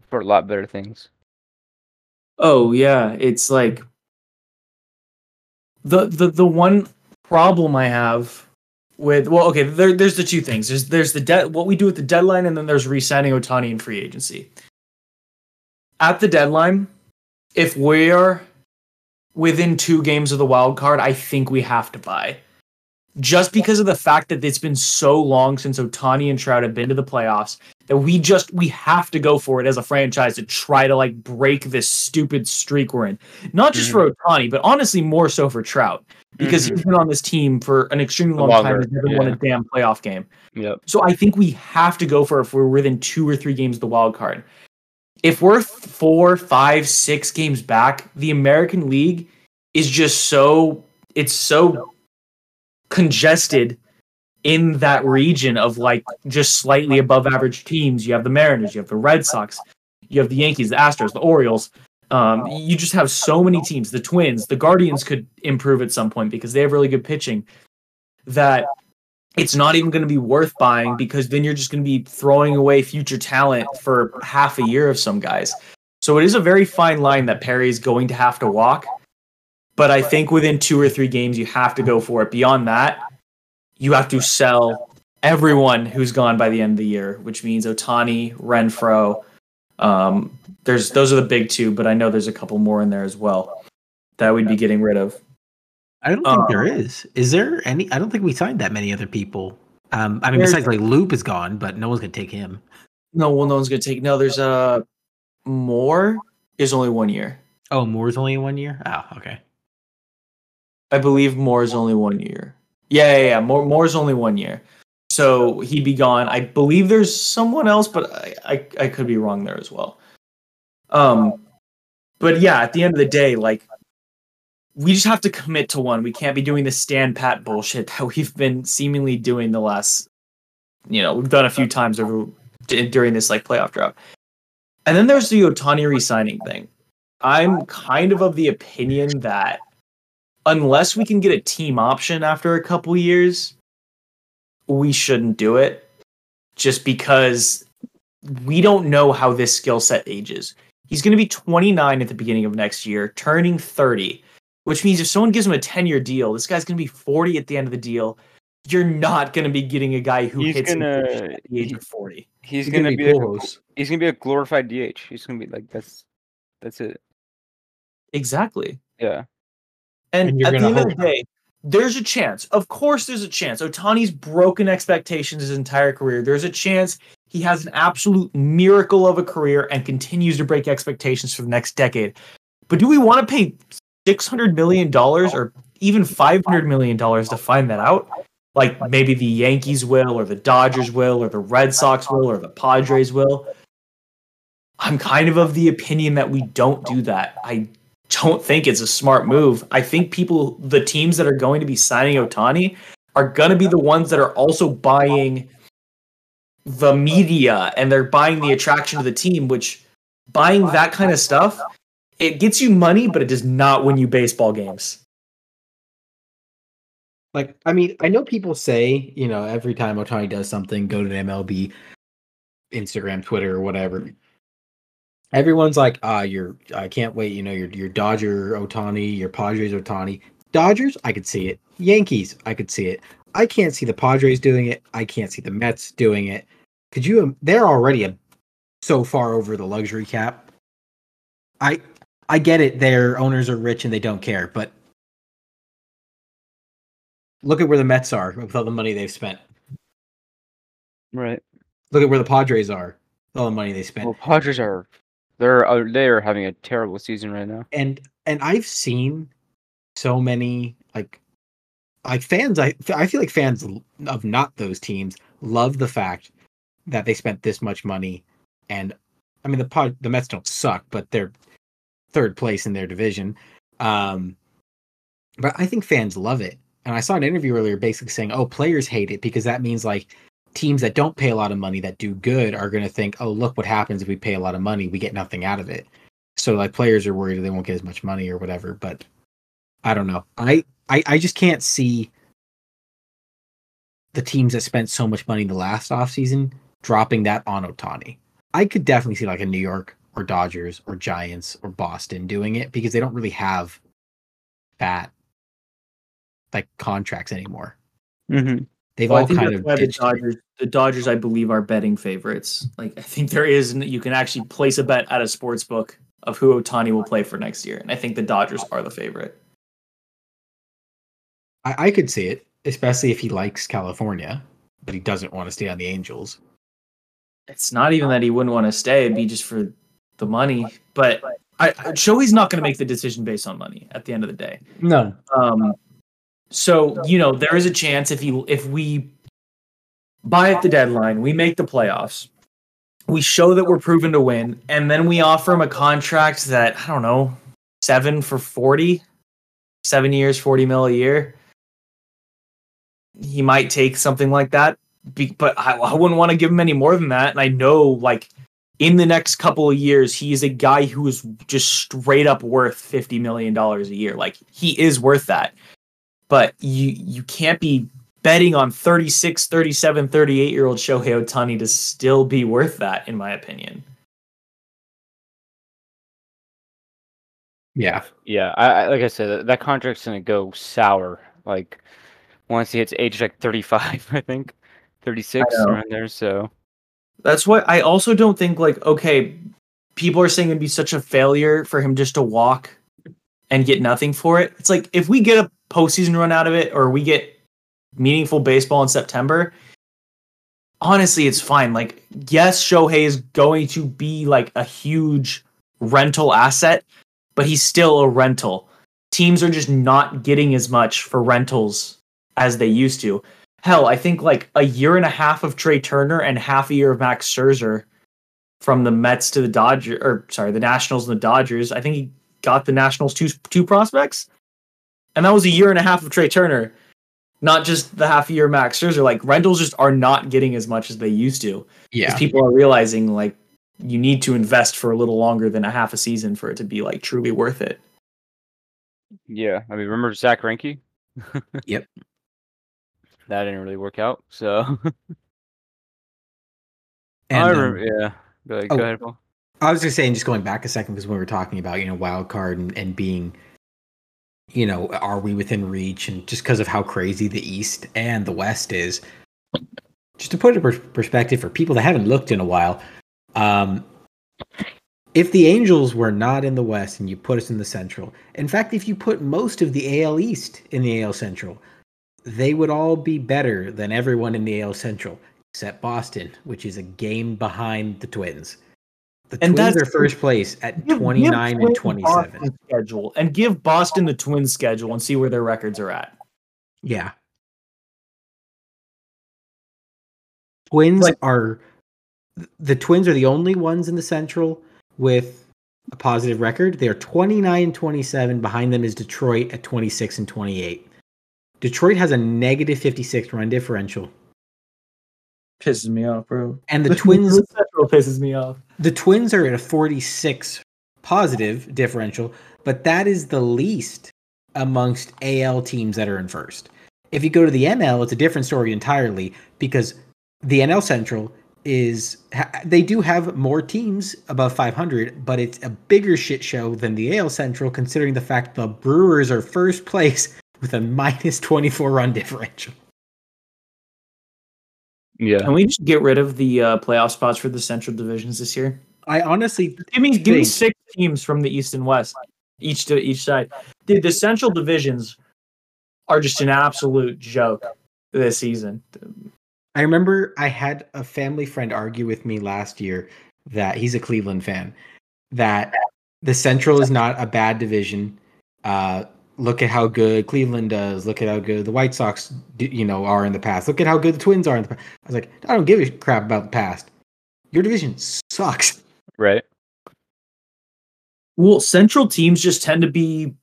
for a lot better things. Oh yeah, it's like the the the one problem I have with well, okay, there, there's the two things. There's there's the debt what we do at the deadline, and then there's re-signing Ohtani in free agency. At the deadline, if we are within two games of the wild card, I think we have to buy. Just because of the fact that it's been so long since Ohtani and Trout have been to the playoffs, that we just we have to go for it as a franchise to try to like break this stupid streak we're in. Not just for Ohtani, but honestly more so for Trout because Mhm. he's been on this team for an extremely long Longer, time. He's never won a damn playoff game. Yep. So I think we have to go for it if we're within two or three games of the wild card. If we're four, five, six games back, the American League is just so it's so congested in that region of like just slightly above average teams. You have the Mariners, you have the Red Sox, you have the Yankees, the Astros, the Orioles. Um, you just have so many teams. The Twins, the Guardians could improve at some point because they have really good pitching. That it's not even going to be worth buying because then you're just going to be throwing away future talent for half a year of some guys. So it is a very fine line that Perry is going to have to walk. But I think within two or three games, you have to go for it. Beyond that, you have to sell everyone who's gone by the end of the year, which means Ohtani, Renfroe. Um, there's those are the big two, but I know there's a couple more in there as well that we'd be getting rid of. I don't think there Um, is. Is there any? I don't think we signed that many other people. Um, I mean, besides like Loup is gone, but no one's gonna take him. No, well, no one's gonna take. No, there's a Moore is only one year. Oh, Moore's only one year. Oh, okay. I believe Moore is only one year. Yeah, yeah, yeah. Moore Moore is only one year. So he'd be gone. I believe there's someone else, but I, I I could be wrong there as well. Um, but yeah, at the end of the day, like we just have to commit to one. We can't be doing the stand pat bullshit that we've been seemingly doing the last, you know, we've done a few times over during this like playoff drought. And then there's the Otani re-signing thing. I'm kind of of the opinion that unless we can get a team option after a couple years, we shouldn't do it. Just because we don't know how this skill set ages. He's going to be 29 at the beginning of next year, turning 30, which means if someone gives him a 10 year deal, this guy's going to be 40 at the end of the deal. You're not going to be getting a guy who He's hits him gonna- at the age he- of 40. He's, He's gonna, gonna be, be a, he's gonna be a glorified DH. He's gonna be like that's that's it. Exactly. Yeah. And, And at the end of the day, there's a chance. Of course, there's a chance. Ohtani's broken expectations his entire career. There's a chance he has an absolute miracle of a career and continues to break expectations for the next decade. But do we want to pay $600 million or even $500 million to find that out? Like maybe the Yankees will, or the Dodgers will, or the Red Sox will, or the Padres will. I'm kind of of the opinion that we don't do that. I don't think it's a smart move. I think people, the teams that are going to be signing Ohtani, are going to be the ones that are also buying the media and they're buying the attraction of the team, which buying that kind of stuff, it gets you money, but it does not win you baseball games. Like, I mean, I know people say, you know, every time Ohtani does something, go to the MLB, Instagram, Twitter, or whatever. Everyone's like, ah, you're, I can't wait. You know, your your Dodger Ohtani, your Padres Ohtani. Dodgers, I could see it. Yankees, I could see it. I can't see the Padres doing it. I can't see the Mets doing it. Could you? They're already a, so far over the luxury cap. I I get it. Their owners are rich and they don't care, but look at where the Mets are with all the money they've spent. Right. Look at where the Padres are with all the money they spent. Well, Padres are they're uh, they are having a terrible season right now. and and I've seen so many like like fans. I I feel like fans of not those teams love the fact that they spent this much money, and I mean the pod the Mets don't suck, but they're third place in their division. Um, but I think fans love it, and I saw an interview earlier basically saying, "Oh, players hate it because that means like." Teams that don't pay a lot of money that do good are going to think, "Oh, look what happens if we pay a lot of money, we get nothing out of it." so like players are worried they won't get as much money or whatever but i don't know i i, I just can't see the teams that spent so much money the last offseason dropping that on ohtani i could definitely see like a new york or dodgers or giants or boston doing it because they don't really have fat like contracts anymore Mm-hmm. they've Well, all kind of the ditched it. Dodgers, the Dodgers, I believe, are betting favorites. Like I think there is, you can actually place a bet at a sports book of who Ohtani will play for next year, and I think the Dodgers are the favorite. I, I could see it especially if he likes california but he doesn't want to stay on the angels It's not even that he wouldn't want to stay; it'd be just for the money. But I, I Shohei's not going to make the decision based on money at the end of the day. no Um, so you know there is a chance if he if we buy at the deadline, we make the playoffs, we show that we're proven to win, and then we offer him a contract that I don't know seven for forty, seven years, forty mil a year. He might take something like that, be, but I, I wouldn't want to give him any more than that. And I know like in the next couple of years, he is a guy who is just straight up worth fifty million dollars a year. Like he is worth that but you you can't be betting on 36 37 38 year old shohei ohtani to still be worth that in my opinion Yeah. Yeah, I, I like I said, that, that contract's gonna go sour. Like once he hits age like thirty five, I think, thirty six around there. So That's why I also don't think like okay, people are saying it'd be such a failure for him just to walk and get nothing for it. It's like if we get a postseason run out of it or we get meaningful baseball in September, honestly, it's fine. Like, yes, Shohei is going to be like a huge rental asset, but he's still a rental. Teams are just not getting as much for rentals as they used to. Hell, I think like a year and a half of Trea Turner and half a year of Max Scherzer from the Mets to the Dodgers, or sorry, the Nationals and the Dodgers. I think he got the Nationals two two prospects, and that was a year and a half of Trea Turner, not just the half a year of Max Scherzer. Like rentals just are not getting as much as they used to Yeah. people are realizing like you need to invest for a little longer than a half a season for it to be like truly worth it. yeah, I mean, remember Zack Greinke? Yep. That didn't really work out. So And, I um, remember, yeah. Go ahead, oh. go ahead, Paul. I was just saying, just going back a second, because when we were talking about, you know, wild card and, and being, you know, are we within reach? And just because of how crazy the East and the West is, just to put it in perspective for people that haven't looked in a while, um, if the Angels were not in the West and you put us in the Central, in fact, if you put most of the AL East in the AL Central, they would all be better than everyone in the AL Central, except Boston, which is a game behind the Twins. The And Twins that's- are first place at Give- give 29 and 27. Boston schedule and give Boston the Twins schedule and see where their records are at. Yeah. Twins Like- are the Twins are the only ones in the Central with a positive record. They are 29 and 27. Behind them is Detroit at 26 and 28. Detroit has a negative 56 run differential. Pisses me off, bro. And the Twins Central pisses me off. the Twins are at a 46 positive differential, but that is the least amongst AL teams that are in first. If you go to the NL, it's a different story entirely because the NL Central is they do have more teams above 500, but it's a bigger shit show than the AL Central considering the fact the Brewers are first place with a minus 24 run differential. Yeah. Can we just get rid of the uh, playoff spots for the Central divisions this year? I honestly Give me give me six teams from the East and West, each to each side. Dude, the Central divisions are just an absolute joke this season. I remember I had a family friend argue with me last year that he's a Cleveland fan, that the Central is not a bad division. Uh, look at how good Cleveland does. Look at how good the White Sox, you know, are in the past. Look at how good the Twins are in the past. I was like, I don't give a crap about the past. Your division sucks. Right. Well, Central teams just tend to be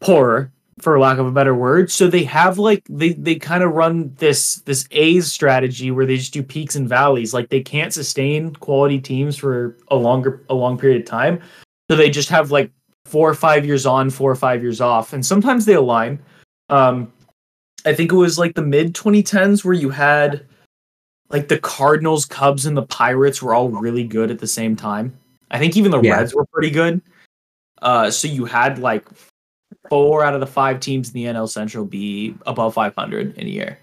poorer, for lack of a better word. So they have like they they kind of run this this A's strategy where they just do peaks and valleys. Like they can't sustain quality teams for a longer a long period of time. So they just have like four or five years on, four or five years off, and sometimes they align. Um, I think it was like the mid 2010s where you had like the Cardinals, Cubs, and the Pirates were all really good at the same time. I think even the Yeah. Reds were pretty good. Uh, so you had like four out of the five teams in the NL Central be above 500 in a year.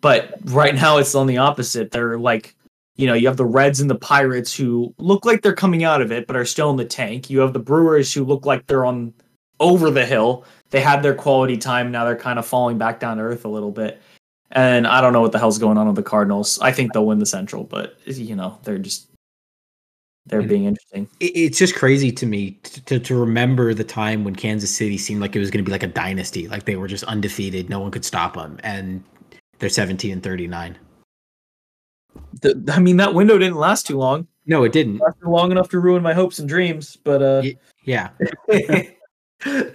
But right now it's on the opposite. They're like, you know, you have the Reds and the Pirates who look like they're coming out of it, but are still in the tank. You have the Brewers who look like they're on over the hill. They had their quality time. Now they're kind of falling back down to earth a little bit. And I don't know what the hell's going on with the Cardinals. I think they'll win the Central, but you know, they're just they're And- being interesting. It's just crazy to me to, to, to remember the time when Kansas City seemed like it was going to be like a dynasty. Like they were just undefeated. No one could stop them. And they're 17 and 39. The, I mean, that window didn't last too long. No, it didn't. lasted long enough to ruin my hopes and dreams, but uh Ye- Yeah.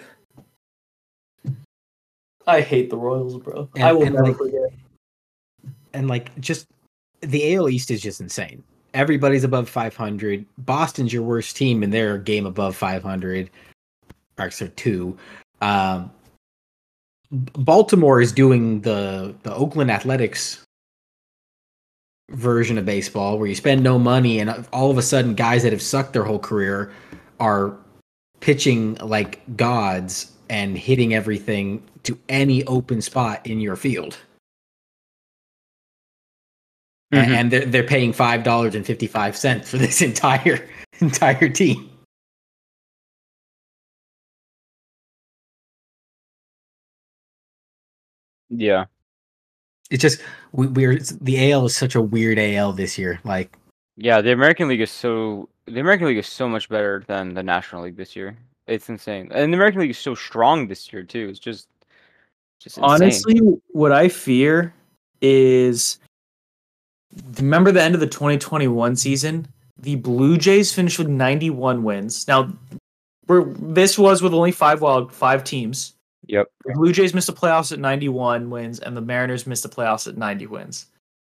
I hate the Royals, bro. And- I will never like, forget. and like just the AL East is just insane. Everybody's above 500. Boston's your worst team, and they're a game above 500. Or sorry, two. Um, Baltimore is doing the the Oakland Athletics version of baseball, where you spend no money, and all of a sudden, guys that have sucked their whole career are pitching like gods and hitting everything to any open spot in your field. Mhm. And they're they're paying five dollars and fifty five cents for this entire entire team. Yeah. It's just we, we're it's- the AL is such a weird AL this year. Like Yeah, the American League is so the American League is so much better than the National League this year. It's insane. And the American League is so strong this year too. It's just just insane. Honestly, what I fear is remember the end of the 2021 season? The Blue Jays finished with 91 wins. Now, we're, this was with only five wild five teams. Yep. The Blue Jays missed the playoffs at 91 wins, and the Mariners missed the playoffs at 90 wins.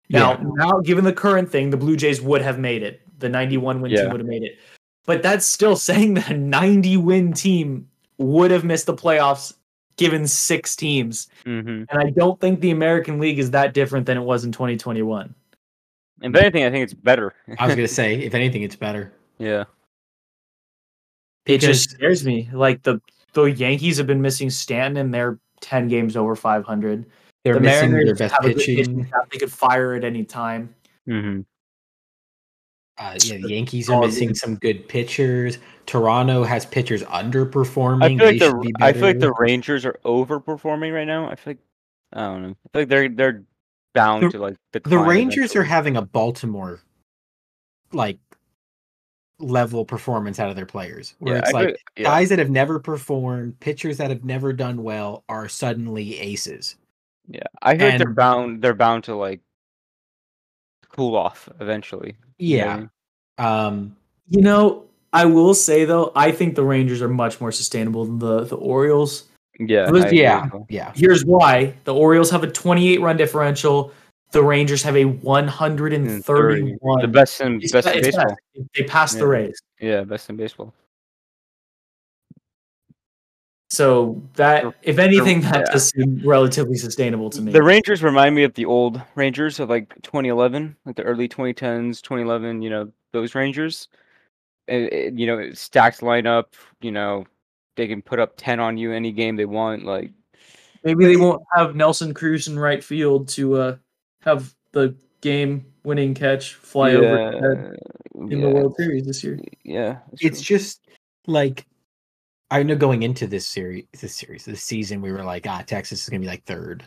Now, Yeah. now given the current thing, the Blue Jays would have made it. The 91 win Yeah. team would have made it. But that's still saying that a 90 win team would have missed the playoffs given six teams. hmm And I don't think the American League is that different than it was in 2021. If anything, I think it's better. I was gonna say, if anything, it's better. yeah. It just scares me. Like the the Yankees have been missing Stanton and they're 10 games over 500. They're the missing Mariners their best have pitching. pitching. They could fire at any time. hmm Uh, yeah, the Yankees are Oh, missing some good pitchers. Toronto has pitchers underperforming. I feel like they be the I feel like the. Rangers are overperforming right now. I feel like I don't know. I feel like they're they're bound The- to like the decline Rangers are having a Baltimore like level performance out of their players, where Yeah, it's like yeah. guys that have never performed, pitchers that have never done well are suddenly aces. Yeah, I like they're bound. They're bound to like cool off eventually. you know Yeah. Um, You know, I will say though, I think the Rangers are much more sustainable than the, the Orioles. Yeah. Agree yeah, yeah. Here's why. The Orioles have a 28 run differential. The Rangers have a 131. The best in best in baseball. They passed the Yeah. Rays. Yeah, best in baseball. So that, if anything, that yeah. does seem relatively sustainable to me. The Rangers remind me of the old Rangers of like 2011, like the early 2010s, 2011. You know those Rangers. It, it- you know, stacked lineup. You know, they can put up 10 on you any game they want. Like, Maybe they won't have Nelson Cruz in right field to uh, have the game-winning catch fly over his head in the World Series this year. Yeah, It's true. just like I know going into this series, this series, this season, we were like, ah, Texas is gonna be like third.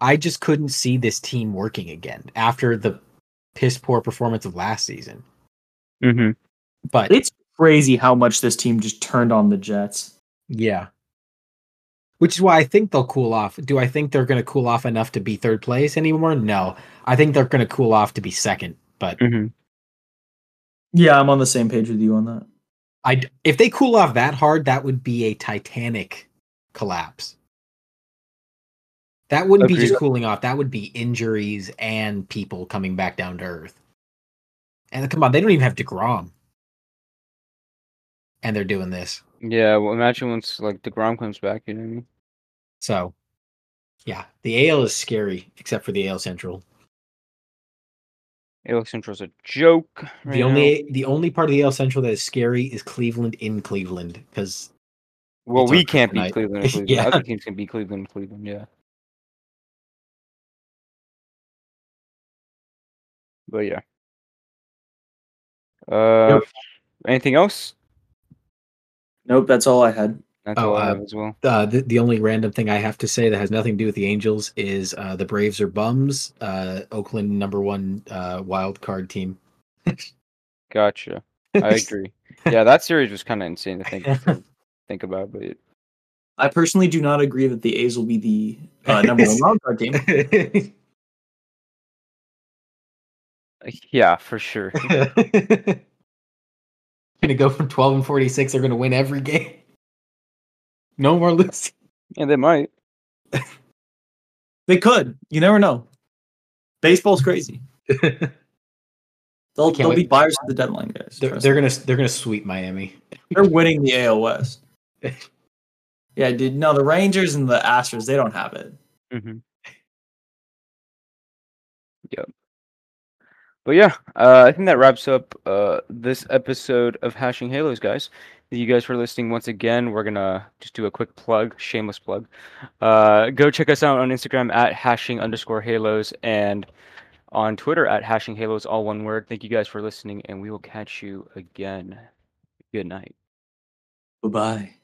I just couldn't see this team working again after the piss poor performance of last season. Mhm. But It's crazy how much this team just turned on the Jets. yeah. Which is why I think they'll cool off. Do I think they're going to cool off enough to be third place anymore? No. I think they're going to cool off to be second. But Mhm. Yeah, I'm on the same page with you on that. I d- if they cool off that hard, that would be a titanic collapse. That wouldn't be just cooling off. That would be injuries and people coming back down to earth. And come on, they don't even have deGrom, and they're doing this. Yeah, well, imagine once like deGrom comes back. You know what I mean? So, yeah, the AL is scary, except for the AL Central. AL Central's a joke. Right the now. only the only part of the AL Central that is scary is Cleveland in Cleveland because well, we can't beat. Cleveland. Cleveland. Yeah. Other teams can beat Cleveland. Cleveland. Yeah. But yeah. Uh, anything else? Nope, that's all I had. That's Oh, all I uh, have as well. uh, the, the only random thing I have to say that has nothing to do with the Angels is uh, the Braves are bums. Uh, Oakland number one uh, wild card team. Gotcha. I agree. yeah, that series was kind of insane to think to think about, but it, I personally do not agree that the A's will be the uh, number one wild card team. yeah, for sure. Gonna go from twelve and forty six. They're gonna win every game. No more losing. yeah, they might. They could. You never know. Baseball's crazy. They'll, they'll be buyers at the deadline, guys. They're, they're gonna they're gonna sweep Miami. They're winning the AL West. yeah, dude. No, the Rangers and the Astros, they don't have it. hmm Yep. But yeah, uh, I think that wraps up uh, this episode of Hashin' Halos, guys. Thank you guys for listening once again. We're gonna just do a quick plug, shameless plug. Uh, go check us out on Instagram at hashing underscore halos and on Twitter at hashing halos, all one word. Thank you guys for listening, and we will catch you again. Good night. Bye bye.